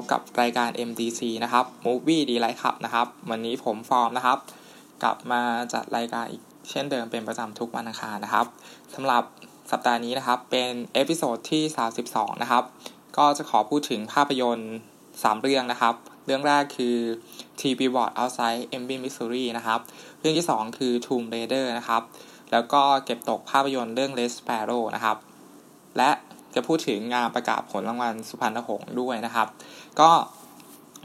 บกับรายการ MDC นะครับ Movie d l i g h t Club นะครับ วันนี้ผมฟอร์มนะครับ กลับมาจัดรายการอีกเช่นเดิมเป็นประจำทุกวันอังคารนะครับสำหรับสัปดาห์นี้นะครับ เป็น episode ที่ 32 นะครับ ก็จะขอพูดถึงภาพยนตร์ 3 เรื่องนะครับ เรื่องแรกคือ Three Billboards Outside Ebbing Missouri นะครับ เรื่องที่ 2 คือ Tomb Raider นะครับ แล้วก็เก็บตกภาพยนตร์เรื่อง Red Sparrow นะครับ และ จะพูดถึงงานประกาศผลรางวัลสุพรรณหงษ์ด้วยนะครับ ก็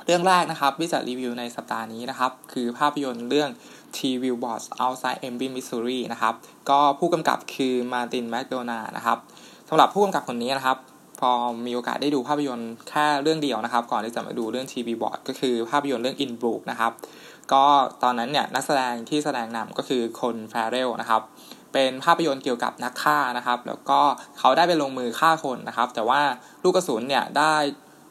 เรื่องแรกนะครับที่จะรีวิวในสัปดาห์นี้นะครับ คือภาพยนตร์เรื่อง T Billboards Outside MB Missouri นะครับ ก็ผู้กำกับคือมาตินแมคโดนานะครับสำหรับผู้กำกับคนนี้นะครับ พอมีโอกาสได้ดูภาพยนตร์แค่เรื่องเดียวนะครับ ก่อนที่จะมาดูเรื่อง t ีบอร์ดก็คือภาพยนตร์เรื่อง In b r o o k นะครับ ก็ตอนนั้นเนี่ยนักแสดงที่แสดงนำก็คือคนแฟรเรลนะครับ เป็นภาพยนตร์เกี่ยวกับนักฆ่านะครับ แล้วก็เขาได้ไปลงมือฆ่าคนนะครับ แต่ว่าลูกกระสุนเนี่ยได้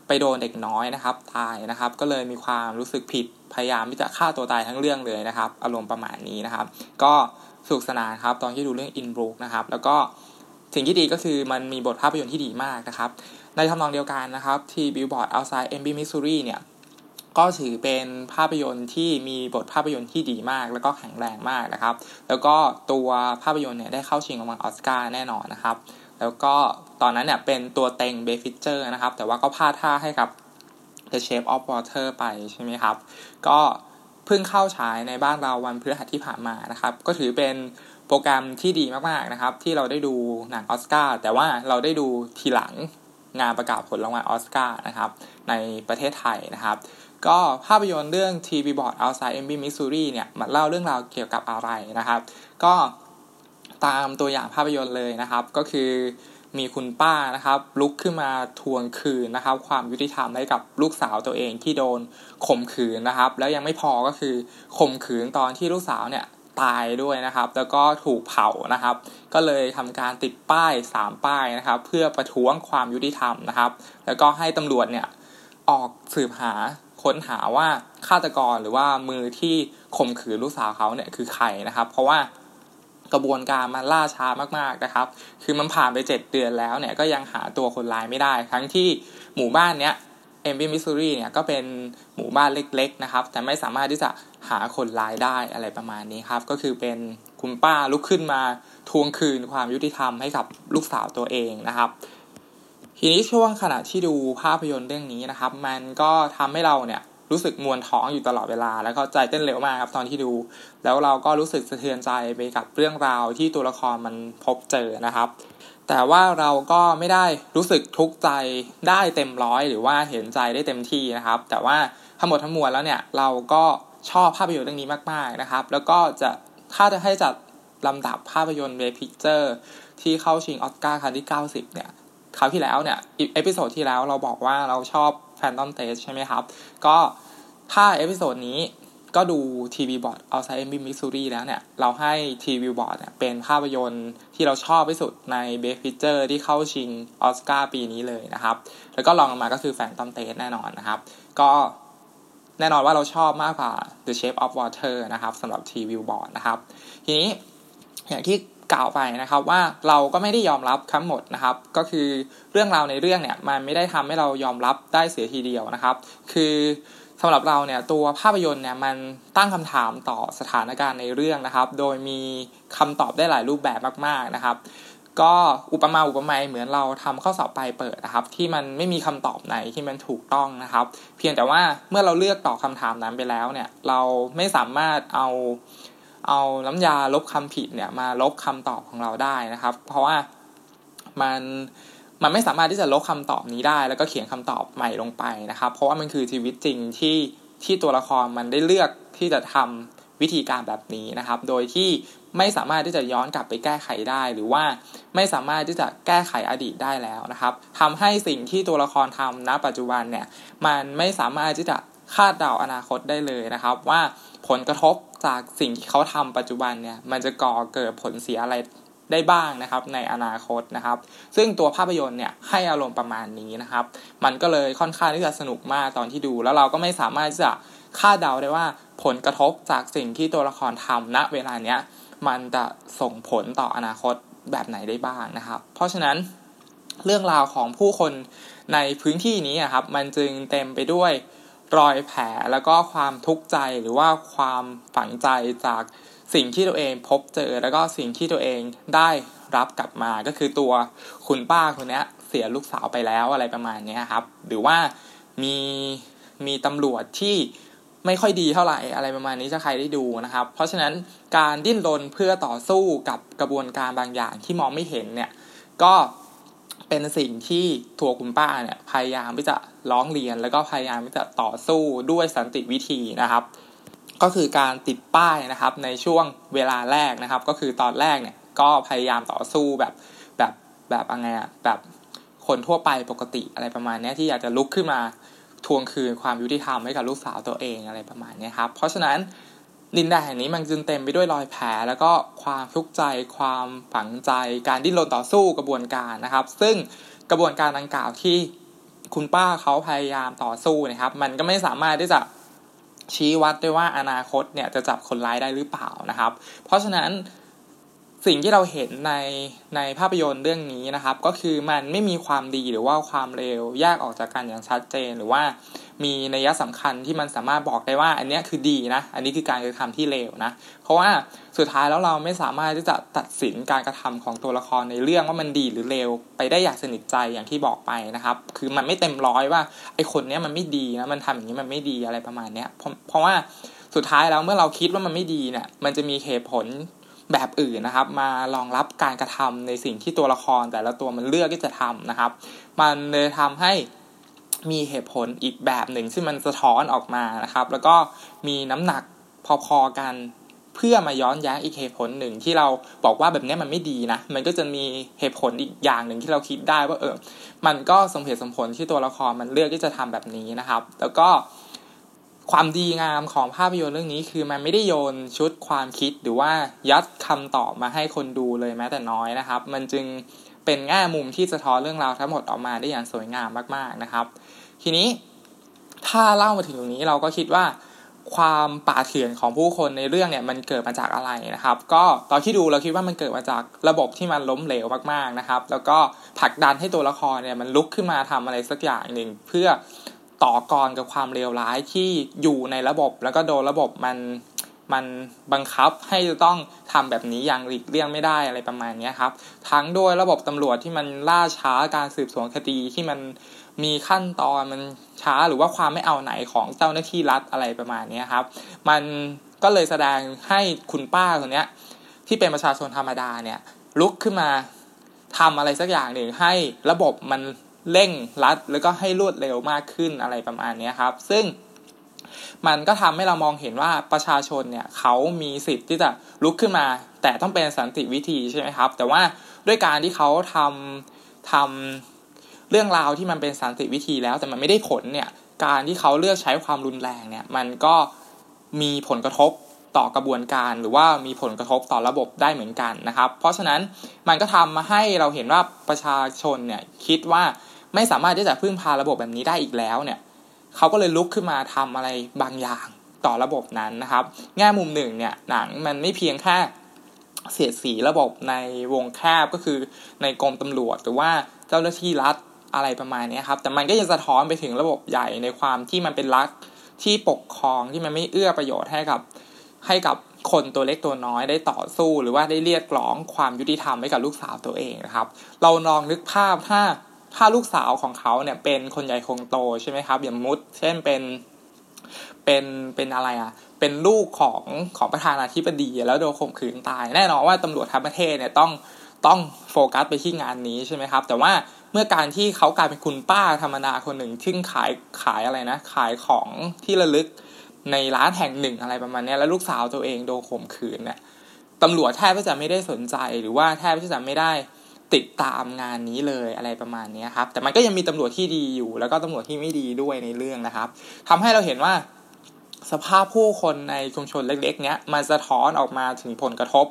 ไปโดนเด็กน้อยนะครับ ตายนะครับ ก็เลยมีความรู้สึกผิดพยายามที่จะฆ่าตัวตายทั้งเรื่องเลยนะครับ อารมณ์ประมาณนี้นะครับ ก็สนุกสนานครับตอนที่ดูเรื่อง In Bruges นะครับ แล้วก็สิ่งที่ดีก็คือมันมีบทภาพยนตร์ที่ดีมากนะครับ ในทำนองเดียวกันนะครับ Three Billboards Outside Ebbing, Missouri เนี่ย ก็ถือเป็นภาพยนตร์ที่มีบทภาพยนตร์ที่ดีมาก แล้วก็แข็งแรงมากนะครับ แล้วก็ตัวภาพยนตร์เนี่ยได้เข้าชิงรางวัลออสการ์แน่นอนนะครับ แล้วก็ตอนนั้นเนี่ยเป็นตัวเต็ง Best Picture นะครับ แต่ว่าก็พลาดท่าให้กับ The Shape of Water ไปใช่ไหมครับ ก็เพิ่งเข้าฉายในบ้านเราวันพฤหัสที่ผ่านมานะครับ ก็ถือเป็นโปรแกรมที่ดีมากๆนะครับ ที่เราได้ดูหนังออสการ์แต่ว่าเราได้ดูทีหลังงานประกาศผลรางวัลออสการ์นะครับในประเทศไทยนะครับ ก็ภาพยนตร์เรื่อง TV Board Outside mb Missouri เนี่ยมาเล่าเรื่องราวเกี่ยวกับอะไรนะครับ ก็ตามตัวอย่างภาพยนตร์เลยนะครับ ก็คือมีคุณป้านะครับ ลุกขึ้นมาทวงคืนนะครับ ความยุติธรรมให้กับลูกสาวตัวเองที่โดนข่มขืนนะครับ แล้วยังไม่พอก็คือข่มขืนตอนที่ลูกสาวเนี่ยตายด้วยนะครับ แล้วก็ถูกเผานะครับ ก็เลยทำการติดป้าย 3 ป้ายนะครับ เพื่อประท้วงความยุติธรรมนะครับ แล้วก็ให้ตำรวจเนี่ยออกสืบหา ค้นหาว่าฆาตกรหรือว่ามือที่ข่มขืนลูกสาวเขาเนี่ยคือใครนะครับ เพราะว่ากระบวนการมันล่าช้ามากๆนะครับ คือมันผ่านไปเจ็ดเดือนแล้วเนี่ยก็ยังหาตัวคนร้ายไม่ได้ ทั้งที่หมู่บ้านเนี้ยเอมบิมิสซูรีเนี่ยก็เป็นหมู่บ้านเล็ก ๆ นะครับ แต่ไม่สามารถที่จะหาคนร้ายได้อะไรประมาณนี้ครับ ก็คือเป็นคุณป้าลุกขึ้นมาทวงคืนความยุติธรรมให้กับลูกสาวตัวเองนะครับ ทีนี้ช่วงขณะที่ดูภาพยนตร์เรื่องนี้นะครับ มันก็ทำให้เราเนี่ยรู้สึกมวนท้องอยู่ตลอดเวลา แล้วก็ใจเต้นเร็วมากครับตอนที่ดู แล้วเราก็รู้สึกสะเทือนใจไปกับเรื่องราวที่ตัวละครมันพบเจอนะครับ แต่ว่าเราก็ไม่ได้รู้สึกทุกข์ใจได้เต็มร้อย หรือว่าเห็นใจได้เต็มที่นะครับ แต่ว่าทั้งหมดทั้งมวลแล้วเนี่ยเราก็ชอบภาพยนตร์เรื่องนี้มากๆนะครับ แล้วก็จะถ้าจะให้จัดลำดับภาพยนตร์ Best Picture ที่เข้าชิงออสการ์ครั้งที่ 90 เนี่ย คราวที่แล้วเนี่ย episode ที่แล้วเราบอกว่าเราชอบ Phantom Thread ใช่ไหมครับ ก็ถ้า episode นี้ก็ดู Three Billboards Outside Ebbing, Missouri แล้วเนี่ย เราให้ Three Billboards เนี่ยเป็นภาพยนตร์ที่เราชอบที่สุดใน Best Picture ที่เข้าชิงออสการ์ปีนี้เลยนะครับ แล้วก็รองลงมาก็คือ Phantom Thread แน่นอนนะครับ ก็แน่นอนว่าเราชอบมากกว่า The Shape of Water นะครับสำหรับทีวีบอร์ดนะครับ ทีนี้อย่างที่ กล่าวไปนะครับว่าเราก็ไม่ได้ยอมรับทั้งหมดนะครับ ก็คือเรื่องราวในเรื่องเนี่ยมันไม่ได้ทำให้เรายอมรับได้เสียทีเดียวนะครับ คือสำหรับเราเนี่ยตัวภาพยนตร์เนี่ยมันตั้งคำถามต่อสถานการณ์ในเรื่องนะครับ โดยมีคำตอบได้หลายรูปแบบมาก ๆนะครับ ก็อุปมาอุปไมยเหมือนเราทำข้อสอบปลายเปิดนะครับ ที่มันไม่มีคำตอบไหนที่มันถูกต้องนะครับ เพียงแต่ว่าเมื่อเราเลือกตอบคาถามนั้นไปแล้วเนี่ย เราไม่สามารถเอา เอาน้ำยาลบคำผิดเนี่ยมาลบคำตอบของเราได้นะครับ เพราะว่ามันมันไม่สามารถที่จะลบคำตอบนี้ได้ แล้วก็เขียนคำตอบใหม่ลงไปนะครับ เพราะว่ามันคือชีวิตจริงที่ที่ตัวละครมันได้เลือกที่จะทำวิธีการแบบนี้นะครับ โดยที่ไม่สามารถที่จะย้อนกลับไปแก้ไขได้ หรือว่าไม่สามารถที่จะแก้ไขอดีตได้แล้วนะครับทำให้สิ่งที่ตัวละครทำณปัจจุบันเนี่ยมันไม่สามารถที่จะคาดเดาอนาคตได้เลยนะครับ ว่า ผลกระทบจากสิ่งที่เขาทำปัจจุบันเนี่ยมันจะก่อเกิดผลเสียอะไรได้บ้างนะครับในอนาคตนะครับ ซึ่งตัวภาพยนตร์เนี่ยให้อารมณ์ประมาณนี้นะครับ มันก็เลยค่อนข้างที่จะสนุกมากตอนที่ดู แล้วเราก็ไม่สามารถจะคาดเดาได้ว่าผลกระทบจากสิ่งที่ตัวละครทำณเวลาเนี้ยมันจะส่งผลต่ออนาคตแบบไหนได้บ้างนะครับ เพราะฉะนั้นเรื่องราวของผู้คนในพื้นที่นี้ครับมันจึงเต็มไปด้วย รอยแผลแล้วก็ความทุกข์ใจหรือว่าความฝังใจจากสิ่งที่ตัวเองพบเจอแล้วก็สิ่งที่ตัวเองได้รับกลับมาก็คือตัวคุณป้าคนนี้เสียลูกสาวไปแล้วอะไรประมาณนี้ครับ หรือว่ามีมีตำรวจที่ไม่ค่อยดีเท่าไหร่อะไรประมาณนี้ถ้าใครได้ดูนะครับ เพราะฉะนั้นการดิ้นรนเพื่อต่อสู้กับกระบวนการบางอย่างที่มองไม่เห็นเนี่ย ก็ เป็นสิ่งที่ตัวคุณป้าเนี่ยพยายามที่จะร้องเรียนแล้วก็พยายามที่จะต่อสู้ด้วยสันติวิธีนะครับ ก็คือการติดป้ายนะครับในช่วงเวลาแรกนะครับ ก็คือตอนแรกเนี่ยก็พยายามต่อสู้แบบแบบแบบอะไรอะแบบคนทั่วไปปกติอะไรประมาณนี้ที่อยากจะลุกขึ้นมาทวงคืนความยุติธรรมให้กับลูกสาวตัวเองอะไรประมาณนี้ครับ เพราะฉะนั้น ดินแดนแห่งนี้มันจึงเต็มไปด้วยรอยแผล แล้วก็ความทุกข์ใจ ความฝังใจ การดิ้นรนต่อสู้กระบวนการนะครับ ซึ่งกระบวนการดังกล่าวที่คุณป้าเขาพยายามต่อสู้นะครับ มันก็ไม่สามารถที่จะชี้วัดได้ว่าอนาคตเนี่ยจะจับคนร้ายได้หรือเปล่านะครับ เพราะฉะนั้นสิ่งที่เราเห็นในในภาพยนตร์เรื่องนี้นะครับ ก็คือมันไม่มีความดีหรือว่าความเลวแยกออกจากกันอย่างชัดเจนหรือว่า มีนัยสำคัญที่มันสามารถบอกได้ว่า อันนี้คือดีนะ อันนี้คือการกระทำที่เลวนะ เพราะว่าสุดท้ายแล้วเราไม่สามารถที่จะตัดสินการกระทำของตัวละครในเรื่องว่ามันดีหรือเลวไปได้อย่างสนิทใจอย่างที่บอกไปนะครับ คือมันไม่เต็มร้อยว่าไอคนนี้มันไม่ดีนะมันทำอย่างนี้มันไม่ดีอะไรประมาณเนี้ยเพราะว่าสุดท้ายแล้วเมื่อเราคิดว่ามันไม่ดีเนี่ย มันจะมีเหตุผลแบบอื่นนะครับ มารองรับการกระทำในสิ่งที่ตัวละครแต่ละตัวมันเลือกที่จะทำนะครับ มันเลยทำให้ มีเหตุผลอีกแบบหนึ่งซึ่งมันสะท้อนออกมานะครับ แล้วก็มีน้ำหนักพอๆกันเพื่อมาย้อนแย้งอีกเหตุผลหนึ่งที่เราบอกว่าแบบนี้มันไม่ดีนะ มันก็จะมีเหตุผลอีกอย่างหนึ่งที่เราคิดได้ว่าเออ มันก็สมเหตุสมผลที่ตัวละครมันเลือกที่จะทำแบบนี้นะครับ แล้วก็ความดีงามของภาพยนตร์เรื่องนี้คือมันไม่ได้โยนชุดความคิดหรือว่ายัดคำตอบมาให้คนดูเลยแม้แต่น้อยนะครับ มันจึง เป็นแง่มุมที่สะท้อนเรื่องราวทั้งหมดออกมาได้อย่างสวยงามมากๆนะครับ ทีนี้ถ้าเล่ามาถึงตรงนี้เราก็คิดว่าความป่าเถื่อนของผู้คนในเรื่องเนี่ยมันเกิดมาจากอะไรนะครับ ก็ตอนที่ดูเราคิดว่ามันเกิดมาจากระบบที่มันล้มเหลวมากๆนะครับ แล้วก็ผลักดันให้ตัวละครเนี่ยมันลุกขึ้นมาทำอะไรสักอย่างหนึ่งเพื่อต่อกรกับความเลวร้ายที่อยู่ในระบบ แล้วก็โดนระบบมัน มันบังคับให้ต้องทำแบบนี้อย่างหลีกเลี่ยงไม่ได้อะไรประมาณนี้ครับทั้งโดยระบบตำรวจที่มันล่าช้าการสืบสวนคดีที่มันมีขั้นตอนมันช้าหรือว่าความไม่เอาไหนของเจ้าหน้าที่รัฐอะไรประมาณนี้ครับ มันก็เลยแสดงให้คุณป้าคนนี้ที่เป็นประชาชนธรรมดาเนี่ยลุกขึ้นมาทำอะไรสักอย่างหนึ่งให้ระบบมันเร่งรัดแล้วก็ให้รวดเร็วมากขึ้นอะไรประมาณนี้ครับ ซึ่ง มันก็ทำให้เรามองเห็นว่าประชาชนเนี่ยเขามีสิทธิ์ที่จะลุกขึ้นมา แต่ต้องเป็นสันติวิธีใช่ไหมครับ แต่ว่าด้วยการที่เขาทำทำเรื่องราวที่มันเป็นสันติวิธีแล้วแต่มันไม่ได้ผลเนี่ยการที่เขาเลือกใช้ความรุนแรงเนี่ยมันก็มีผลกระทบต่อกระบวนการหรือว่ามีผลกระทบต่อระบบได้เหมือนกันนะครับ เพราะฉะนั้นมันก็ทำมาให้เราเห็นว่าประชาชนเนี่ยคิดว่าไม่สามารถที่จะพึ่งพาระบบแบบนี้ได้อีกแล้วเนี่ย เขาก็เลยลุกขึ้นมาทำอะไรบางอย่างต่อระบบนั้นนะครับ แง่มุมหนึ่งเนี่ยหนังมันไม่เพียงแค่เสียดสีระบบในวงแคบก็คือในกรมตำรวจหรือว่าเจ้าหน้าที่รัฐอะไรประมาณนี้ครับ แต่มันก็ยังสะท้อนไปถึงระบบใหญ่ในความที่มันเป็นรัฐที่ปกครองที่มันไม่เอื้อประโยชน์ให้กับให้กับคนตัวเล็กตัวน้อยได้ต่อสู้ หรือว่าได้เรียกร้องความยุติธรรมให้กับลูกสาวตัวเองนะครับ เราลองนึกภาพถ้า ถ้าลูกสาวของเขาเนี่ยเป็นคนใหญ่คงโตใช่ไหมครับ อย่างมุด เช่นเป็นเป็นเป็นอะไรอะ เป็นลูกของของประธานาธิบดีแล้วโดนข่มขืนตาย แน่นอนว่าตำรวจทั้งประเทศเนี่ยต้องต้องโฟกัสไปที่งานนี้ใช่ไหมครับ แต่ว่าเมื่อการที่เขากลายเป็นคุณป้าธรรมดาคนหนึ่งซึ่งขายขายอะไรนะ ขายของที่ระลึกในร้านแห่งหนึ่งอะไรประมาณนี้แล้วลูกสาวตัวเองโดนข่มขืนเนี่ยตำรวจแทบจะไม่ได้สนใจหรือว่าแทบจะไม่ได้ ติดตามงานนี้เลยอะไรประมาณนี้ครับ แต่มันก็ยังมีตำรวจที่ดีอยู่ แล้วก็ตำรวจที่ไม่ดีด้วยในเรื่องนะครับทำให้เราเห็นว่าสภาพผู้คนในชุมชนเล็ก ๆ เนี้ยมันสะท้อนออกมาถึงผลกระทบ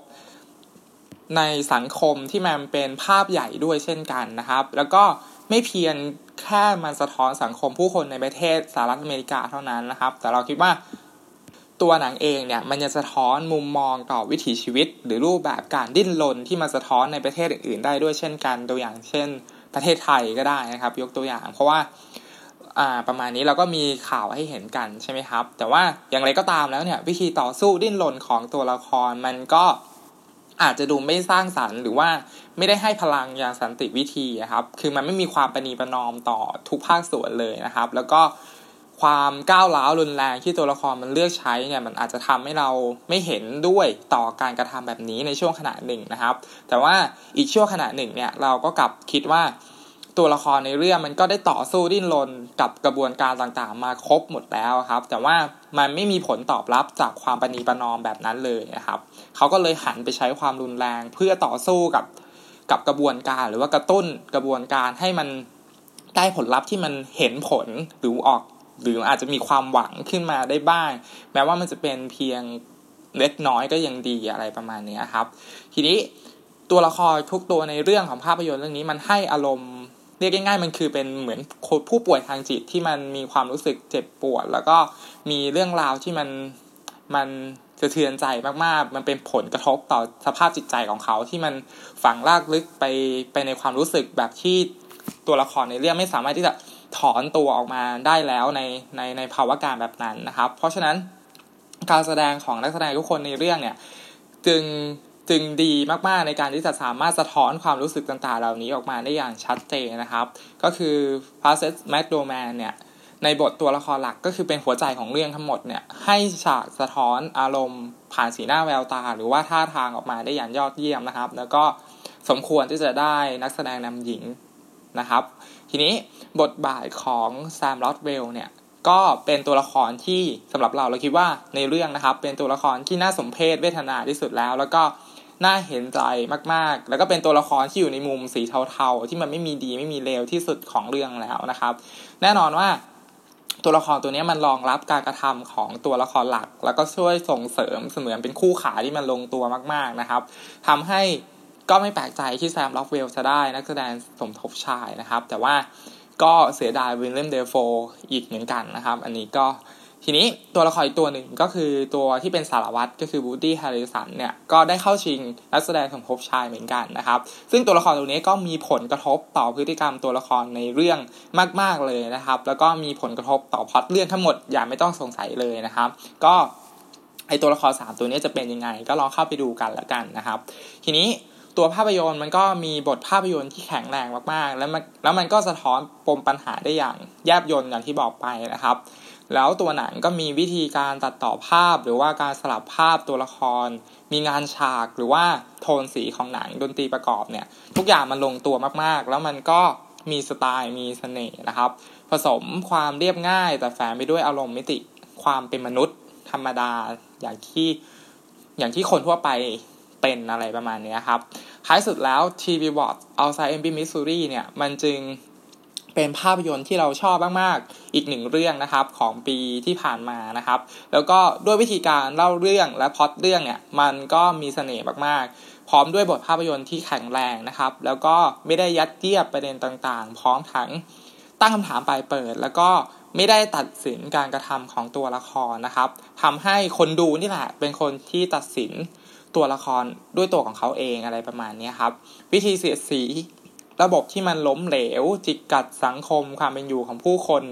ในสังคมที่มันเป็นภาพใหญ่ด้วยเช่นกันนะครับ แล้วก็ไม่เพียงแค่มันสะท้อนสังคมผู้คนในประเทศสหรัฐอเมริกาเท่านั้นนะครับ แต่เราคิดว่า ตัวหนังเองเนี่ยมันจะสะท้อนมุมมองต่อวิถีชีวิต หรือรูปแบบการดิ้นรนที่มาสะท้อนในประเทศอื่น ๆ ได้ด้วยเช่นกันตัวอย่างเช่น ประเทศไทยก็ได้นะครับ ยกตัวอย่าง เพราะว่าประมาณนี้เราก็มีข่าวให้เห็นกันใช่ไหมครับ แต่ว่าอย่างไรก็ตามแล้วเนี่ยวิธีต่อสู้ดิ้นรนของตัวละครมันก็อาจจะดูไม่สร้างสรรค์หรือว่าไม่ได้ให้พลังอย่างสันติวิธีครับ คือมันไม่มีความประนีประนอมต่อทุกภาคส่วนเลยนะครับ แล้วก็ ความก้าวร้าวรุนแรงที่ตัวละครมันเลือกใช้เนี่ยมันอาจจะทำให้เราไม่เห็นด้วยต่อการกระทำแบบนี้ในช่วงขณะหนึ่งนะครับ แต่ว่าอีกช่วงขณะหนึ่งเนี่ยเราก็กลับคิดว่าตัวละครในเรื่องมันก็ได้ต่อสู้ดิ้นรนกับกระบวนการต่างๆ มาครบหมดแล้วครับ แต่ว่ามันไม่มีผลตอบรับจากความปณีประนอมแบบนั้นเลยนะครับเขาก็เลยหันไปใช้ความรุนแรงเพื่อต่อสู้กับกับกระบวนการหรือว่ากระตุ้นกระบวนการให้มันได้ผลลัพธ์ที่มันเห็นผลหรือออก หรืออาจจะมีความหวังขึ้นมาได้บ้าง แม้ว่ามันจะเป็นเพียงเล็กน้อยก็ยังดีอะไรประมาณนี้ครับ ทีนี้ตัวละครทุกตัวในเรื่องของภาพยนตร์เรื่องนี้มันให้อารมณ์เรียกง่ายๆมันคือเป็นเหมือนผู้ป่วยทางจิตที่มันมีความรู้สึกเจ็บปวด แล้วก็มีเรื่องราวที่มันมันสะเทือนใจมากๆ มันเป็นผลกระทบต่อสภาพจิตใจของเขาที่มันฝังรากลึกไปไปในความรู้สึกแบบที่ตัวละครในเรื่องไม่สามารถที่จะ ถอนตัวออกมาได้แล้วในในในภาวะการณ์แบบนั้นนะครับ เพราะฉะนั้นการแสดงของนักแสดงทุกคนในเรื่องเนี่ยจึงจึงดีมากๆในการที่จะสามารถสะท้อนความรู้สึกต่างๆ เหล่านี้ออกมาได้อย่างชัดเจนนะครับ ก็คือ Frances McDormand เนี่ยในบทตัวละครหลักก็คือเป็นหัวใจของเรื่องทั้งหมดเนี่ยให้ฉากสะท้อนอารมณ์ ผ่านสีหน้าแววตา หรือว่าท่าทางออกมาได้อย่างยอดเยี่ยมนะครับ แล้วก็สมควรที่จะได้นักแสดงนำหญิงนะครับ ทีนี้บทบาทของแซมลอตเวลเนี่ยก็เป็นตัวละครที่สำหรับเราเราคิดว่าในเรื่องนะครับ เป็นตัวละครที่น่าสมเพชเวทนาที่สุดแล้ว แล้วก็น่าเห็นใจมากๆ แล้วก็เป็นตัวละครที่อยู่ในมุมสีเทาๆ ที่มันไม่มีดีไม่มีเลวที่สุดของเรื่องแล้วนะครับ แน่นอนว่าตัวละครตัวนี้มันรองรับการกระทำของตัวละครหลัก แล้วก็ช่วยส่งเสริมเสมือนเป็นคู่ขาที่มันลงตัวมาก ๆนะครับทำให้ ก็ไม่แปลกใจที่ Sam Rockwell จะได้นักแสดงสมทบชายนะครับ แต่ว่าก็เสียดาย Willem Dafoe อีกเหมือนกันนะครับ อันนี้ก็ทีนี้ตัวละครอีกตัวหนึ่งก็คือตัวที่เป็นสารวัตรก็คือ Woody Harrelson เนี่ย ก็ได้เข้าชิงนักแสดงสมทบชายเหมือนกันนะครับ ซึ่งตัวละครตัวนี้ก็มีผลกระทบต่อพฤติกรรมตัวละครในเรื่องมาก ๆเลยนะครับ แล้วก็มีผลกระทบต่อพอดเรื่องทั้งหมดอย่างไม่ต้องสงสัยเลยนะครับ ก็ไอตัวละคร3ตัวนี้จะเป็นยังไง ก็ลองเข้าไปดูกันละกันนะครับ ทีนี้ ตัวภาพยนตร์มันก็มีบทภาพยนตร์ที่แข็งแรงมากๆ แล้วมันแล้วมันก็สะท้อนปมปัญหาได้อย่างแยบยนอย่างที่บอกไปนะครับ แล้วตัวหนังก็มีวิธีการตัดต่อภาพ หรือว่าการสลับภาพตัวละคร มีงานฉากหรือว่าโทนสีของหนังดนตรีประกอบเนี่ย ทุกอย่างมันลงตัวมากๆ แล้วมันก็มีสไตล์มีเสน่ห์นะครับ ผสมความเรียบง่ายแต่แฝงไปด้วยอารมณ์มิติความเป็นมนุษย์ ธรรมดาอย่างที่อย่างที่คนทั่วไปเป็นอะไรประมาณนี้ครับ ท้ายสุดแล้ว Three Billboards Outside Ebbing, Missouri เนี่ย มันจึงเป็นภาพยนตร์ที่เราชอบมากๆ อีกหนึ่งเรื่องนะครับของปีที่ผ่านมานะครับ แล้วก็ด้วยวิธีการเล่าเรื่องและพล็อตเรื่องเนี่ย มันก็มีเสน่ห์มากๆ พร้อมด้วยบทภาพยนตร์ที่แข็งแรงนะครับ แล้วก็ไม่ได้ยัดเยียดประเด็นต่างๆ พร้อมทั้งตั้งคำถามปลายเปิด แล้วก็ไม่ได้ตัดสินการกระทำของตัวละครนะครับทำให้คนดูนี่แหละเป็นคนที่ตัดสิน ตัวละครด้วยตัวของเขาเองอะไรประมาณนี้ครับ วิธีเสียดสี ระบบที่มันล้มเหลว จิกกัดสังคมความเป็นอยู่ของผู้คน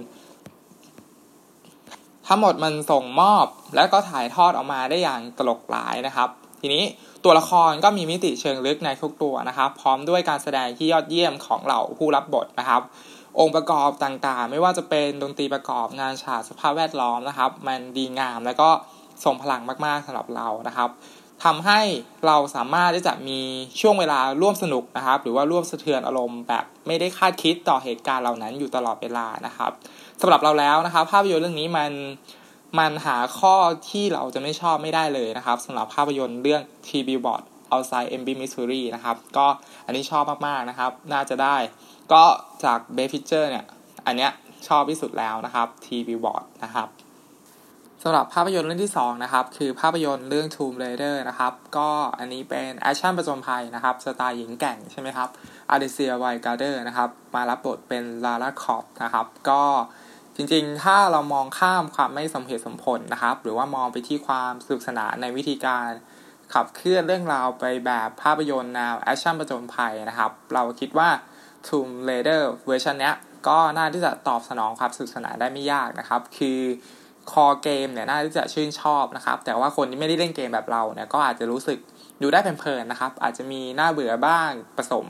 ทั้งหมดมันส่งมอบและก็ถ่ายทอดออกมาได้อย่างตลกหลายนะครับ ทีนี้ตัวละครก็มีมิติเชิงลึกในทุกตัวนะครับ พร้อมด้วยการแสดงที่ยอดเยี่ยมของเหล่าผู้รับบทนะครับ องค์ประกอบต่างๆ ไม่ว่าจะเป็นดนตรีประกอบงานฉากสภาพแวดล้อมนะครับ มันดีงามแล้วก็ทรงพลังมากๆสำหรับเรานะครับ ทำให้เราสามารถที่จะมีช่วงเวลาร่วมสนุกนะครับ หรือว่าร่วมสะเทือนอารมณ์แบบไม่ได้คาดคิดต่อเหตุการณ์เหล่านั้นอยู่ตลอดเวลานะครับสำหรับเราแล้วนะครับ ภาพยนตร์เรื่องนี้มันมันหาข้อที่เราจะไม่ชอบไม่ได้เลยนะครับสำหรับภาพยนตร์เรื่อง Three Billboards Outside Ebbing, Missouri นะครับ ก็อันนี้ชอบมากๆนะครับ น่าจะได้ ก็จาก Best Picture เนี่ย อันเนี้ยชอบที่สุดแล้วนะครับ Three Billboards นะครับ สำหรับภาพยนตร์เรื่องที่2นะครับคือภาพยนตร์เรื่อง Tomb Raider นะครับก็อันนี้เป็นแอคชั่นประจนภัยนะครับสไตล์หญิงแกร่งใช่ไหมครับAlicia Vikander นะครับมารับบทเป็น Lara Croft นะครับก็จริงๆ ถ้าเรามองข้ามความไม่สมเหตุสมผลนะครับ หรือว่ามองไปที่ความสนุกสนานในวิธีการขับเคลื่อนเรื่องราวไปแบบภาพยนตร์แนวแอคชั่นประจนภัยนะครับ เราคิดว่า Tomb Raider เวอร์ชันนี้ก็น่าที่จะตอบสนองความสนุกสนานได้ไม่ยากนะครับ คือ คอเกมเนี่ยน่าที่จะชื่นชอบนะครับ แต่ว่าคนที่ไม่ได้เล่นเกมแบบเราเนี่ยก็อาจจะรู้สึกดูได้เพลินๆนะครับ อาจจะมีหน้าเบื่อบ้างผสม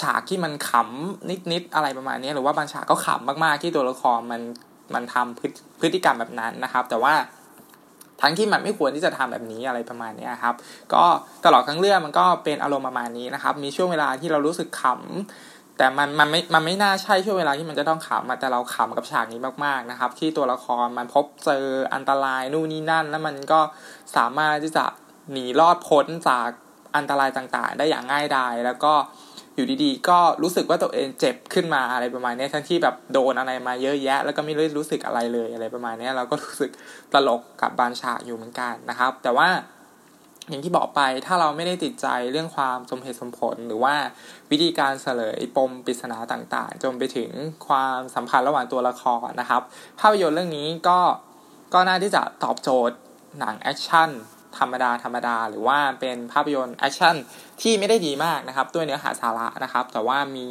ฉากที่มันขำนิดๆอะไรประมาณนี้หรือว่าบางฉากก็ขำมากๆที่ตัวละครมันมันทำพฤติกรรมแบบนั้นนะครับ แต่ว่าทั้งที่มันไม่ควรที่จะทำแบบนี้อะไรประมาณนี้ครับ ก็ตลอดทั้งเรื่องมันก็เป็นอารมณ์ประมาณนี้นะครับ มีช่วงเวลาที่เรารู้สึกขำ แต่มันมันไม่มันไม่น่าใช่ช่วงเวลาที่มันจะต้องขำแต่เราขำกับฉากนี้มากๆนะครับ ที่ตัวละครมันพบเจออันตรายนู่นนี่นั่น แล้วมันก็สามารถที่จะหนีรอดพ้นจากอันตรายต่างๆ ได้อย่างง่ายดายแล้วก็อยู่ดีๆ ก็รู้สึกว่าตัวเองเจ็บขึ้นมาอะไรประมาณนี้ทั้งที่แบบโดนอะไรมาเยอะแยะ แล้วก็ไม่รู้รู้สึกอะไรเลยอะไรประมาณนี้เราก็รู้สึกตลกกับบานฉากอยู่เหมือนกันนะครับ แต่ว่า อย่างที่บอกไปถ้าเราไม่ได้ติดใจเรื่องความสมเหตุสมผล หรือว่าวิธีการเสลยปมปริศนาต่างๆ จนไปถึงความสัมพันธ์ระหว่างตัวละครนะครับ ภาพยนตร์เรื่องนี้ก็ก็น่าที่จะตอบโจทย์หนังแอคชั่นธรรมดาธรรมดา หรือว่าเป็นภาพยนตร์แอคชั่นที่ไม่ได้ดีมากนะครับด้วยเนื้อหาสาระนะครับ แต่ว่ามี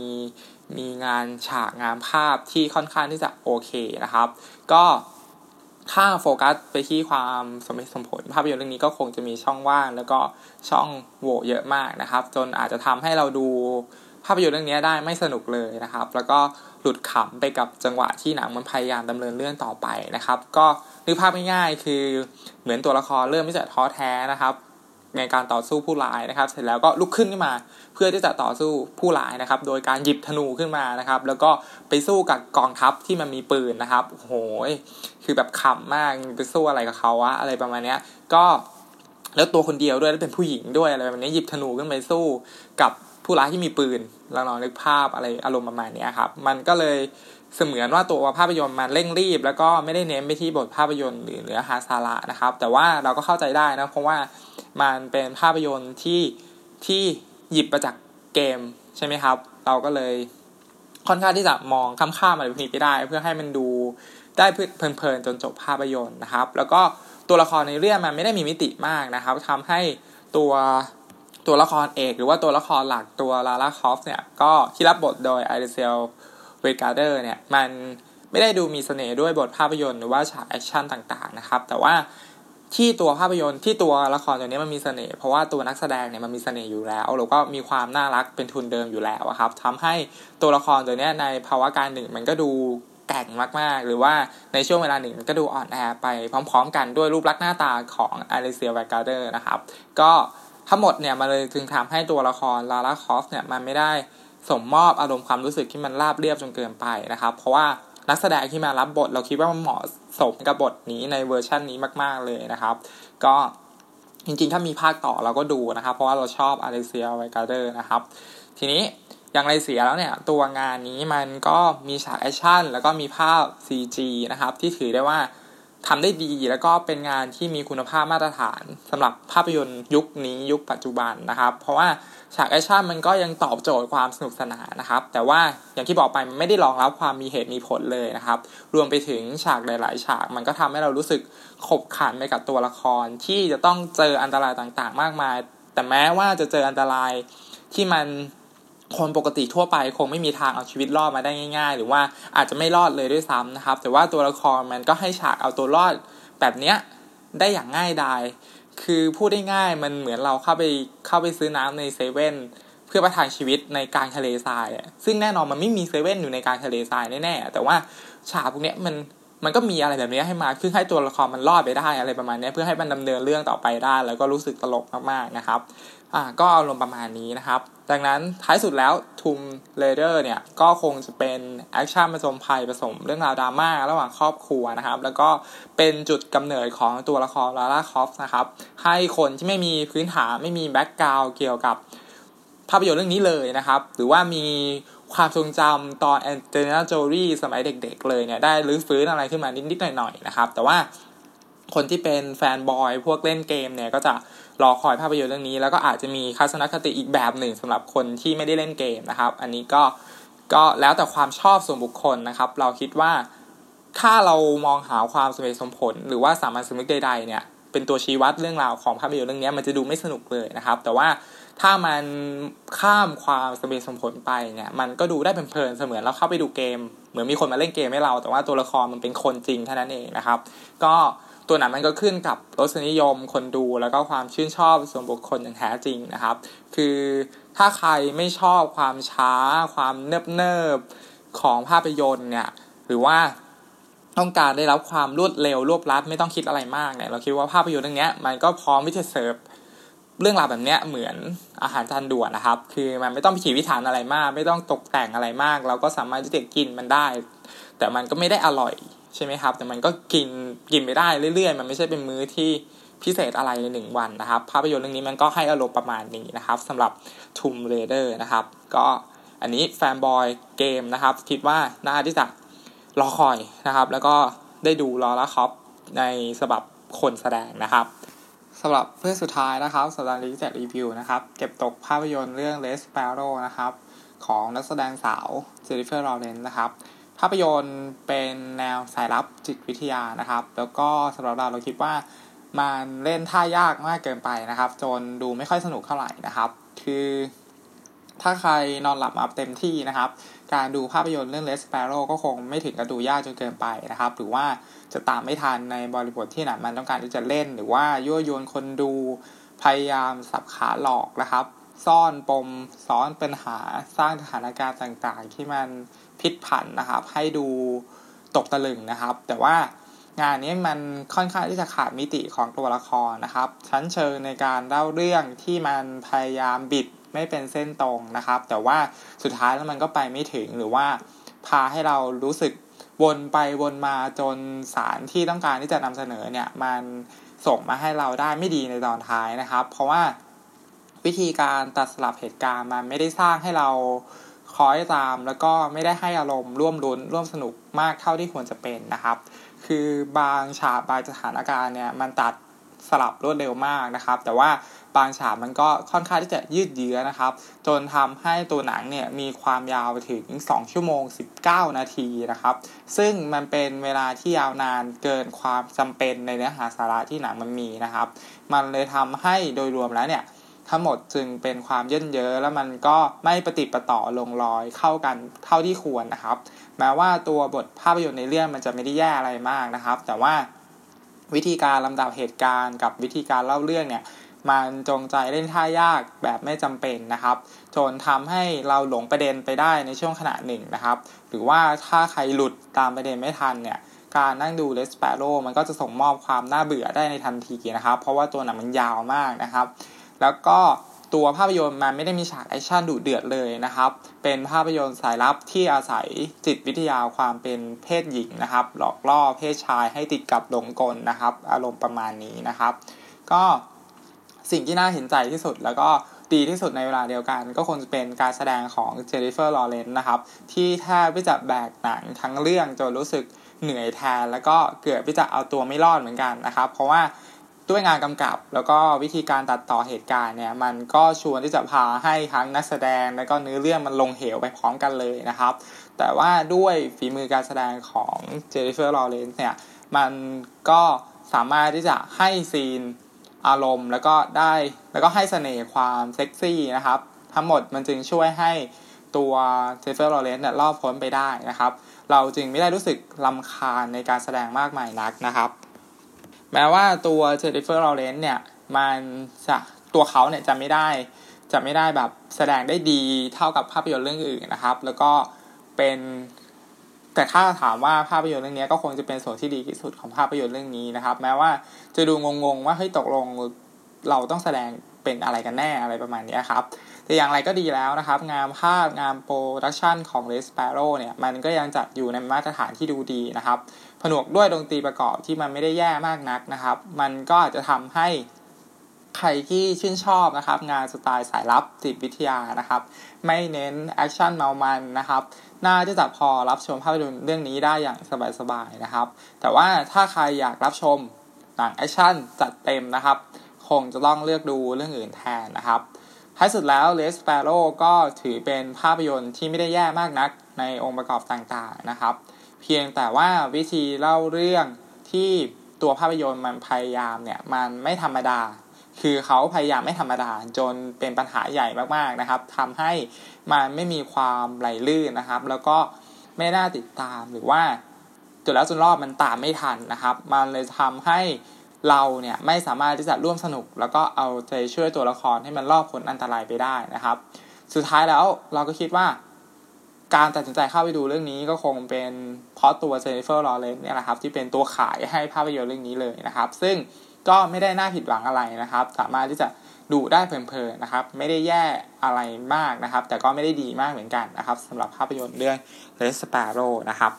มีงานฉากงานภาพที่ค่อนข้างที่จะโอเคนะครับ ก็ ถ้าโฟกัสไปที่ความสมเหตุสมผล ภาพยนตร์เรื่องนี้ก็คงจะมีช่องว่าง แล้วก็ช่องโหว่เยอะมากนะครับ จนอาจจะทำให้เราดูภาพยนตร์เรื่องนี้ได้ไม่สนุกเลยนะครับ แล้วก็หลุดขำไปกับจังหวะที่หนังมันพยายามดำเนินเรื่องต่อไปนะครับ ก็นึกภาพง่ายๆคือเหมือนตัวละครเริ่มไม่จะท้อแท้นะครับ ในการต่อสู้ผู้ร้ายนะครับ เสร็จแล้วก็ลุกขึ้นขึ้นมา เพื่อที่จะต่อสู้ผู้ร้ายนะครับ โดยการหยิบธนูขึ้นมานะครับ แล้วก็ไปสู้กับกองทัพที่มันมีปืนนะครับโอ้โหคือแบบขำมากไปสู้อะไรกับเขาวะอะไรประมาณนี้ก็แล้วตัวคนเดียวด้วยแล้วเป็นผู้หญิงด้วยอะไรแบบนี้หยิบธนูขึ้นไปสู้กับผู้ร้ายที่มีปืนเราลองนึกภาพอะไรอารมณ์ประมาณนี้ครับ มันก็เลย เสมือนว่าตัวภาพยนตร์มันเร่งรีบ แล้วก็ไม่ได้เน้นไปที่บทภาพยนตร์หรือเนื้อหาสาระนะครับ แต่ว่าเราก็เข้าใจได้นะเพราะว่ามันเป็นภาพยนตร์ที่ที่หยิบมาจากเกมใช่ไหมครับ เราก็เลยค่อนข้างที่จะมองข้ามๆอะไรแบบนี้ไปได้ เพื่อให้มันดูได้เพลินๆจนจบภาพยนตร์นะครับ แล้วก็ตัวละครในเรื่องมันไม่ได้มีมิติมากนะครับทำให้ตัวตัวละครเอก หรือว่าตัวละครหลักตัว Lara Croft เนี่ยก็ที่รับบทโดย Alicia Vikander เนี่ยมันไม่ได้ดูมีเสน่ห์ด้วยบทภาพยนตร์หรือว่าฉากแอคชั่นต่างๆนะครับ แต่ว่าที่ตัวภาพยนตร์ที่ตัวละครตัวนี้มันมีเสน่ห์เพราะว่าตัวนักแสดงเนี่ยมันมีเสน่ห์อยู่แล้วแล้วก็มีความน่ารักเป็นทุนเดิมอยู่แล้วครับทำให้ตัวละครตัวนี้ในภาวะการณ์หนึ่งมันก็ดูแกร่งมากๆ หรือว่าในช่วงเวลาหนึ่งมันก็ดูอ่อนแอไปพร้อม ๆ กันด้วยรูปลักษณ์หน้าตาของ Alicia Vikander นะครับ ก็ทั้งหมดเนี่ยมันเลยจึงทำให้ตัวละคร Lara Croft เนี่ยมันไม่ได้ ส่งมอบอารมณ์ความรู้สึกที่มันราบเรียบจนเกินไปนะครับ เพราะว่านักแสดงที่มารับบท เราคิดว่ามันเหมาะสมกับบทนี้ในเวอร์ชันนี้มาก ๆเลยนะครับ ก็จริงๆ ถ้ามีภาคต่อเราก็ดูนะครับ เพราะว่าเราชอบ Alicia Vikander นะครับ ทีนี้อย่างไรเสียแล้วเนี่ย ตัวงานนี้มันก็มีฉากแอคชั่น แล้วก็มีภาพ CG นะครับ ที่ถือได้ว่าทำได้ดีแล้วก็เป็นงานที่มีคุณภาพมาตรฐานสำหรับภาพยนตร์ยุคนี้ยุคปัจจุบันนะครับ เพราะว่า ฉากแอคชั่นมันก็ยังตอบโจทย์ความสนุกสนานนะครับ แต่ว่าอย่างที่บอกไปมันไม่ได้รองรับความมีเหตุมีผลเลยนะครับ รวมไปถึงฉากหลาย ๆ ฉากมันก็ทำให้เรารู้สึกขบขันไปกับตัวละคร ที่จะต้องเจออันตรายต่าง ๆ มากมาย แต่แม้ว่าจะเจออันตรายที่มันคนปกติทั่วไปคงไม่มีทางเอาชีวิตรอดมาได้ง่าย ๆ หรือว่าอาจจะไม่รอดเลยด้วยซ้ำนะครับ แต่ว่าตัวละครมันก็ให้ฉากเอาตัวรอดแบบเนี้ยได้อย่างง่ายดาย คือพูดได้ง่ายมันเหมือนเราเข้าไปเข้าไปซื้อน้ำในเซเว่นเพื่อประทังชีวิตในกลางทะเลทรายซึ่งแน่นอนมันไม่มีเซเว่นอยู่ในกลางทะเลทรายแน่ๆแต่ว่าฉากพวกนี้มันมันก็มีอะไรแบบนี้ให้มาเพื่อให้ตัวละครมันรอดไปได้อะไรประมาณนี้เพื่อให้มันดำเนินเรื่องต่อไปได้ แล้วก็รู้สึกตลกมากๆนะครับ อ่าก็อารมณ์ประมาณนี้นะครับดังนั้นท้ายสุดแล้ว Tomb Raider เนี่ย ก็คงจะเป็นแอคชั่นผจญภัยผสมเรื่องราวดราม่าระหว่างครอบครัวนะครับ แล้วก็เป็นจุดกำเนิดของตัวละครลาร่า ครอฟต์นะครับ ให้คนที่ไม่มีพื้นฐานไม่มี background เกี่ยวกับภาพยนตร์เรื่องนี้เลยนะครับ หรือว่ามีความทรงจำตอนแอนเจลิน่าโจลีสมัยเด็กๆเลยเนี่ย ได้รื้อฟื้นอะไรขึ้นมานิดๆหน่อยๆนะครับ แต่ว่า คนที่เป็นแฟนบอยพวกเล่นเกมเนี่ยก็จะรอคอยภาพยนตร์เรื่องนี้ แล้วก็อาจจะมีทัศนคติอีกแบบหนึ่งสำหรับคนที่ไม่ได้เล่นเกมนะครับ อันนี้ก็ก็แล้วแต่ความชอบส่วนบุคคลนะครับ เราคิดว่าถ้าเรามองหาความสมเหตุสมผล หรือว่าสามัญสำนึกใดๆเนี่ยเป็นตัวชี้วัดเรื่องราวของภาพยนตร์เรื่องนี้มันจะดูไม่สนุกเลยนะครับ แต่ว่าถ้ามันข้ามความสมเหตุสมผลไปเนี่ยมันก็ดูได้เพลินๆเสมือนเราเข้าไปดูเกม เหมือนมีคนมาเล่นเกมให้เรา แต่ว่าตัวละครมันเป็นคนจริงเท่านั้นเองนะครับ ก็ ตัวหนังมันก็ขึ้นกับรสนิยมคนดูแล้วก็ความชื่นชอบส่วนบุคคลอย่างแท้จริงนะครับ คือถ้าใครไม่ชอบความช้า ความเนิบเนิบของภาพยนตร์เนี่ยหรือว่าต้องการได้รับความรวดเร็วรวบรัดไม่ต้องคิดอะไรมากเนี่ยเราคิดว่าภาพยนตร์เรื่องนี้มันก็พร้อมที่จะเสิร์ฟเรื่องราวแบบนี้เหมือนอาหารจานด่วนนะครับ คือมันไม่ต้องพิถีพิถันอะไรมาก ไม่ต้องตกแต่งอะไรมาก เราก็สามารถที่จะกินมันได้ แต่มันก็ไม่ได้อร่อย ใช่ไหมครับ แต่มันก็กินกินไปได้เรื่อยๆ มันไม่ใช่เป็นมื้อที่พิเศษอะไรในหนึ่งวันนะครับ ภาพยนตร์เรื่องนี้มันก็ให้อารมณ์ประมาณนี้นะครับสำหรับ Tomb Raider นะครับ ก็อันนี้แฟนบอยเกมนะครับ คิดว่าน่าที่จะรอคอยนะครับ แล้วก็ได้ดูรอละครบในสบับคนแสดงนะครับสำหรับเพื่อสุดท้ายนะครับสัปดาห์นี้จะรีวิวนะครับ เก็บตกภาพยนตร์เรื่อง Les p a r o นะครับ ของนักแสดงสาวเจนิเฟอร์ลอเรนนะครับ ภาพยนตร์เป็นแนวสายลับจิตวิทยานะครับ แล้วก็สำหรับเราเราคิดว่ามันเล่นท่ายากมากเกินไปนะครับ จนดูไม่ค่อยสนุกเท่าไหร่นะครับ คือ ถ้าใครนอนหลับมาเต็มที่นะครับ การดูภาพยนตร์เรื่อง Les Sparrow ก็คงไม่ถึงกับดูยากจนเกินไปนะครับ หรือว่าจะตามไม่ทันในบริบทที่หนังมันต้องการที่จะเล่น หรือว่ายั่วยวนคนดูพยายามสับขาหลอกนะครับ ซ่อนปมซ้อนปัญหาสร้างสถานการณ์ต่างๆ ที่มันพิษผันนะครับ ให้ดูตกตะลึงนะครับ แต่ว่างานนี้มันค่อนข้างที่จะขาดมิติของตัวละครนะครับ ชั้นเชิงในการเล่าเรื่องที่มันพยายามบิดไม่เป็นเส้นตรงนะครับ แต่ว่าสุดท้ายแล้วมันก็ไปไม่ถึงหรือว่าพาให้เรารู้สึกวนไปวนมาจนสารที่ต้องการที่จะนำเสนอเนี่ย มันส่งมาให้เราได้ไม่ดีในตอนท้ายนะครับ เพราะว่า วิธีการตัดสลับเหตุการณ์มันไม่ได้สร้างให้เราคอยตาม แล้วก็ไม่ได้ให้อารมณ์ร่วมรุ้นร่วมสนุกมากเท่าที่ควรจะเป็นนะครับ คือบางฉากบางสถานการณ์เนี่ยมันตัดสลับรวดเร็วมากนะครับ แต่ว่าบางฉากมันก็ค่อนข้างที่จะยืดเยื้อนะครับ จนทำให้ตัวหนังเนี่ยมีความยาวถึง 2 ชั่วโมง 19 นาทีนะครับ ซึ่งมันเป็นเวลาที่ยาวนานเกินความจำเป็นในเนื้อหาสาระที่หนังมันมีนะครับ มันเลยทำให้โดยรวมแล้วเนี่ย ทั้งหมดจึงเป็นความเย่นเยอะแล้วมันก็ไม่ปฏิปต่อลงรอยเข้ากันเท่าที่ควรนะครับ แม้ว่าตัวบทภาพยนตร์ในเรื่องมันจะไม่ได้แย่อะไรมากนะครับ แต่ว่าวิธีการลำดับเหตุการณ์กับวิธีการเล่าเรื่องเนี่ยมันจงใจเล่นท่ายากแบบไม่จำเป็นนะครับ จนทำให้เราหลงประเด็นไปได้ในช่วงขณะหนึ่งนะครับ หรือว่าถ้าใครหลุดตามประเด็นไม่ทันเนี่ย การนั่งดูเลสเปโรมันก็จะส่งมอบความน่าเบื่อได้ในทันทีนะครับ เพราะว่าตัวหนังมันยาวมากนะครับ แล้วก็ตัวภาพยนตร์มันไม่ได้มีฉากแอคชั่นดุเดือดเลยนะครับ เป็นภาพยนตร์สายลับที่อาศัยจิตวิทยาความเป็นเพศหญิงนะครับ หลอกล่อเพศชายให้ติดกับหลงกลนะครับ อารมณ์ประมาณนี้นะครับ ก็สิ่งที่น่าเห็นใจที่สุดแล้วก็ดีที่สุดในเวลาเดียวกัน ก็คงจะเป็นการแสดงของเจนนิเฟอร์ลอเรนนะครับ ที่แทบไม่จะแบกหนังทั้งเรื่องจนรู้สึกเหนื่อยแทน แล้วก็เกือบที่จะเอาตัวไม่รอดเหมือนกันนะครับ เพราะว่า ด้วยงานกำกับ แล้วก็วิธีการตัดต่อเหตุการณ์เนี่ย มันก็ชวนที่จะพาให้ทั้งนักแสดง แล้วก็เนื้อเรื่องมันลงเหวไปพร้อมกันเลยนะครับ แต่ว่าด้วยฝีมือการแสดงของเจนนิเฟอร์ลอว์เรนซ์เนี่ย มันก็สามารถที่จะให้ scene อารมณ์ แล้วก็ได้แล้วก็ให้เสน่ห์ความเซ็กซี่นะครับ ทั้งหมดมันจึงช่วยให้ตัวเจนนิเฟอร์ลอว์เรนซ์เนี่ยรอดพ้นไปได้นะครับ เราจึงไม่ได้รู้สึกรำคาญในการแสดงมากมายนักนะครับ แม้ว่าตัวเจนนิเฟอร์ลอว์เรนซ์เนี่ยมันจะตัวเขาเนี่ยจะไม่ได้จะไม่ได้แบบแสดงได้ดีเท่ากับภาพยนตร์เรื่องอื่นนะครับ แล้วก็เป็นแต่ถ้าถามว่าภาพยนตร์เรื่องนี้ก็คงจะเป็นส่วนที่ดีที่สุดของภาพยนตร์เรื่องนี้นะครับ แม้ว่าจะดูงงๆว่าเฮ้ยตกลงเราต้องแสดงเป็นอะไรกันแน่อะไรประมาณนี้ครับ แต่อย่างไรก็ดีแล้วนะครับ งานภาพงานโปรดักชันของ Les p a r o เนี่ย มันก็ยังจัดอยู่ในมาตรฐานที่ดูดีนะครับ ผนวกด้วยดนตรีประกอบที่มันไม่ได้แย่มากนักนะครับ มันก็อาจจะทำให้ใครที่ชื่นชอบนะครับ งานสไตล์สายลับจิตวิทยานะครับ ไม่เน้นแอคชั่นเมามันนะครับ น่าจะจะพอรับชมภาพยนตร์เรื่องนี้ได้อย่างสบายๆนะครับ แต่ว่าถ้าใครอยากรับชมหนังแอคชั่นจัดเต็มนะครับ คงจะต้องเลือกดูเรื่องอื่นแทนนะครับท้ายสุดแล้ว Red Sparrow ก็ถือเป็นภาพยนตร์ที่ไม่ได้แย่มากนักในองค์ประกอบต่างๆนะครับ พียงแต่ว่าวิธีเล่าเรื่องที่ตัวภาพยนตร์มันพยายามเนี่ยมันไม่ธรรมดา คือเขาพยายามไม่ธรรมดา จนเป็นปัญหาใหญ่มากๆนะครับทำให้มันไม่มีความไหลลื่นนะครับ แล้วก็ไม่น่าติดตามหรือว่าจุดแล้วจนรอบมันตามไม่ทันนะครับ มันเลยทำให้เราเนี่ยไม่สามารถที่จะร่วมสนุก แล้วก็เอาใจช่วยตัวละครให้มันรอบพ้นอันตรายไปได้นะครับ สุดท้ายแล้วเราก็คิดว่า การตัดสินใจเข้าไปดูเรื่องนี้ก็คงเป็นเพราะตัวเจนนิเฟอร์ลอเรนเนี่ยแหละครับที่เป็นตัวขายให้ภาพยนตร์เรื่องนี้เลยนะครับ ซึ่งก็ไม่ได้น่าผิดหวังอะไรนะครับ สามารถที่จะดูได้เพลินๆนะครับ ไม่ได้แย่อะไรมากนะครับ แต่ก็ไม่ได้ดีมากเหมือนกันนะครับสำหรับภาพยนตร์เรื่อง Red Sparrow นะครับ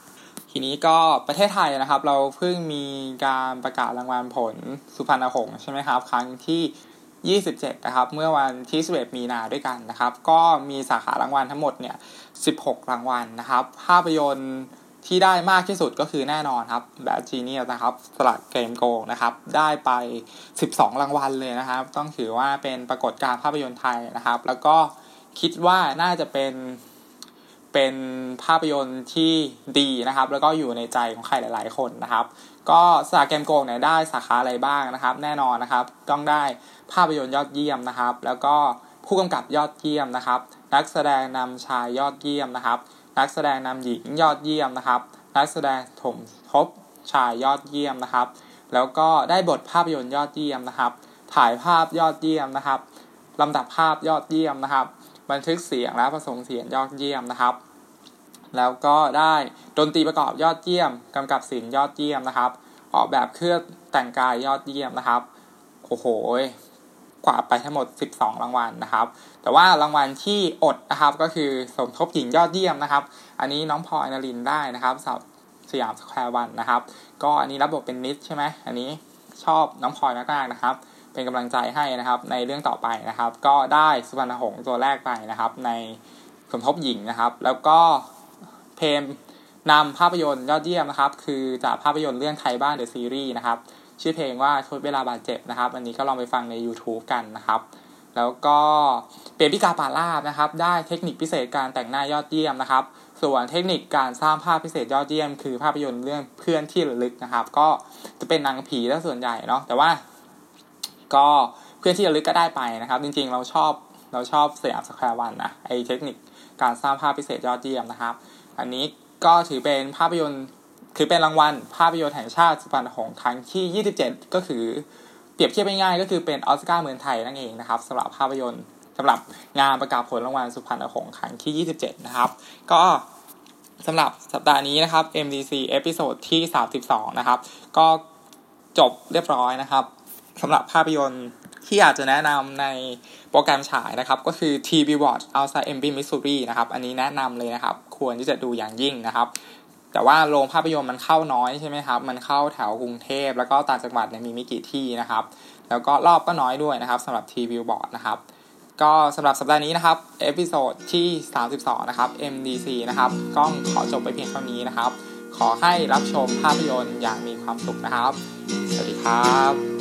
ทีนี้ก็ประเทศไทยนะครับ เราเพิ่งมีการประกาศรางวัลผลสุพรรณหงษ์ใช่ไหมครับ ครั้งที่ 27 นะครับ เมื่อวันที่11มีนาด้วยกันนะครับ ก็มีสาขารางวัลทั้งหมดเนี่ย 16 รางวัลนะครับ ภาพยนตร์ที่ได้มากที่สุดก็คือแน่นอนครับแบบจีเนียนะครับสลัดเกมโกงนะครับ ได้ไป 12 รางวัลเลยนะครับ ต้องถือว่าเป็นปรากฏการณ์ภาพยนตร์ไทยนะครับ แล้วก็คิดว่าน่าจะเป็นเป็นภาพยนตร์ที่ดีนะครับ แล้วก็อยู่ในใจของใครหลาย ๆ คนนะครับ ก็สาเกมโกงเนี่ยได้สาขาอะไรบ้างนะครับ แน่นอนนะครับ ต้องได้ภาพยนตร์ยอดเยี่ยมนะครับ แล้วก็ผู้กำกับยอดเยี่ยมนะครับ นักแสดงนำชายยอดเยี่ยมนะครับ นักแสดงนำหญิงยอดเยี่ยมนะครับ นักแสดงถมทบชายยอดเยี่ยมนะครับ แล้วก็ได้บทภาพยนตร์ยอดเยี่ยมนะครับ ถ่ายภาพยอดเยี่ยมนะครับลำดับภาพยอดเยี่ยมนะครับ บันทึกเสียงและผสมเสียงยอดเยี่ยมนะครับ แล้วก็ได้ดนตรีประกอบยอดเยี่ยมกำกับสียงยอดเยี่ยมนะครับ ออกแบบเครื่องแต่งกายยอดเยี่ยมนะครับ โอ้โหกวาดไปทั้งหมด 12 รางวัลนะครับ แต่ว่ารางวัลที่อดนะครับก็คือสมทบหญิงยอดเยี่ยมนะครับ อันนี้น้องพลอยศรนรินทร์ได้นะครับสาวสยามสแควร์วันนะครับ ก็อันนี้รับบทเป็นนิดใช่ไหมอันนี้ชอบน้องพลอยมากๆนะครับ เป็นกำลังใจให้นะครับในเรื่องต่อไปนะครับ ก็ได้สุพรรณหงส์ตัวแรกไปนะครับ ในสมทบหญิงนะครับ แล้วก็เพลงนำภาพยนตร์ยอดเยี่ยมนะครับ คือจากภาพยนตร์เรื่องไทยบ้านเดอะซีรีส์นะครับ ชื่อเพลงว่าทดเวลาบาดเจ็บนะครับ อันนี้ก็ลองไปฟังใน YouTube กันนะครับ แล้วก็เปรตอาบัตินะครับได้เทคนิคพิเศษการแต่งหน้ายอดเยี่ยมนะครับ ส่วนเทคนิคการสร้างภาพพิเศษยอดเยี่ยม คือภาพยนตร์เรื่องเพื่อนที่ระลึกนะครับ ก็จะเป็นหนังผีซะส่วนใหญ่เนาะแต่ว่าก็เพื่อนที่ระลึกก็ได้ไปนะครับ จริงๆ เราชอบเราชอบสยามสแควร์วันนะไอ้เทคนิคการสร้างภาพพิเศษยอดเยี่ยมนะครับ อันนี้ก็ถือเป็นภาพยนตร์คือเป็นรางวัล ภาพยนตร์แห่งชาติสุพรรณหงส์ครั้งที่ 27 ก็คือ เปรียบเทียบง่ายๆก็คือเป็นออสการ์เมืองไทยนั่นเองนะครับสำหรับภาพยนตร์สำหรับงานประกาศผลรางวัลสุพรรณหงส์ครั้งที่ 27 นะครับ ก็สำหรับสัปดาห์นี้นะครับ MDC episode ที่ 32 นะครับ ก็จบเรียบร้อยนะครับสำหรับภาพยนตร์ที่อยากจะแนะนำในโปรแกรมฉายนะครับ ก็คือ Three Billboards Outside Ebbing, Missouri นะครับ อันนี้แนะนำเลยนะครับ ควรที่จะดูอย่างยิ่งนะครับ แต่ว่าโรงภาพยนตร์มันเข้าน้อยใช่ไหมครับ มันเข้าแถวกรุงเทพ แล้วก็ต่างจังหวัดเนี่ยมีไม่กี่ที่นะครับ แล้วก็รอบก็น้อยด้วยนะครับสำหรับ Three Billboards นะครับ ก็สำหรับสัปดาห์นี้นะครับ episode ที่ 32 นะครับ MDC นะครับก็ขอจบไปเพียงเท่านี้นะครับ ขอให้รับชมภาพยนตร์อย่างมีความสุขนะครับ สวัสดีครับ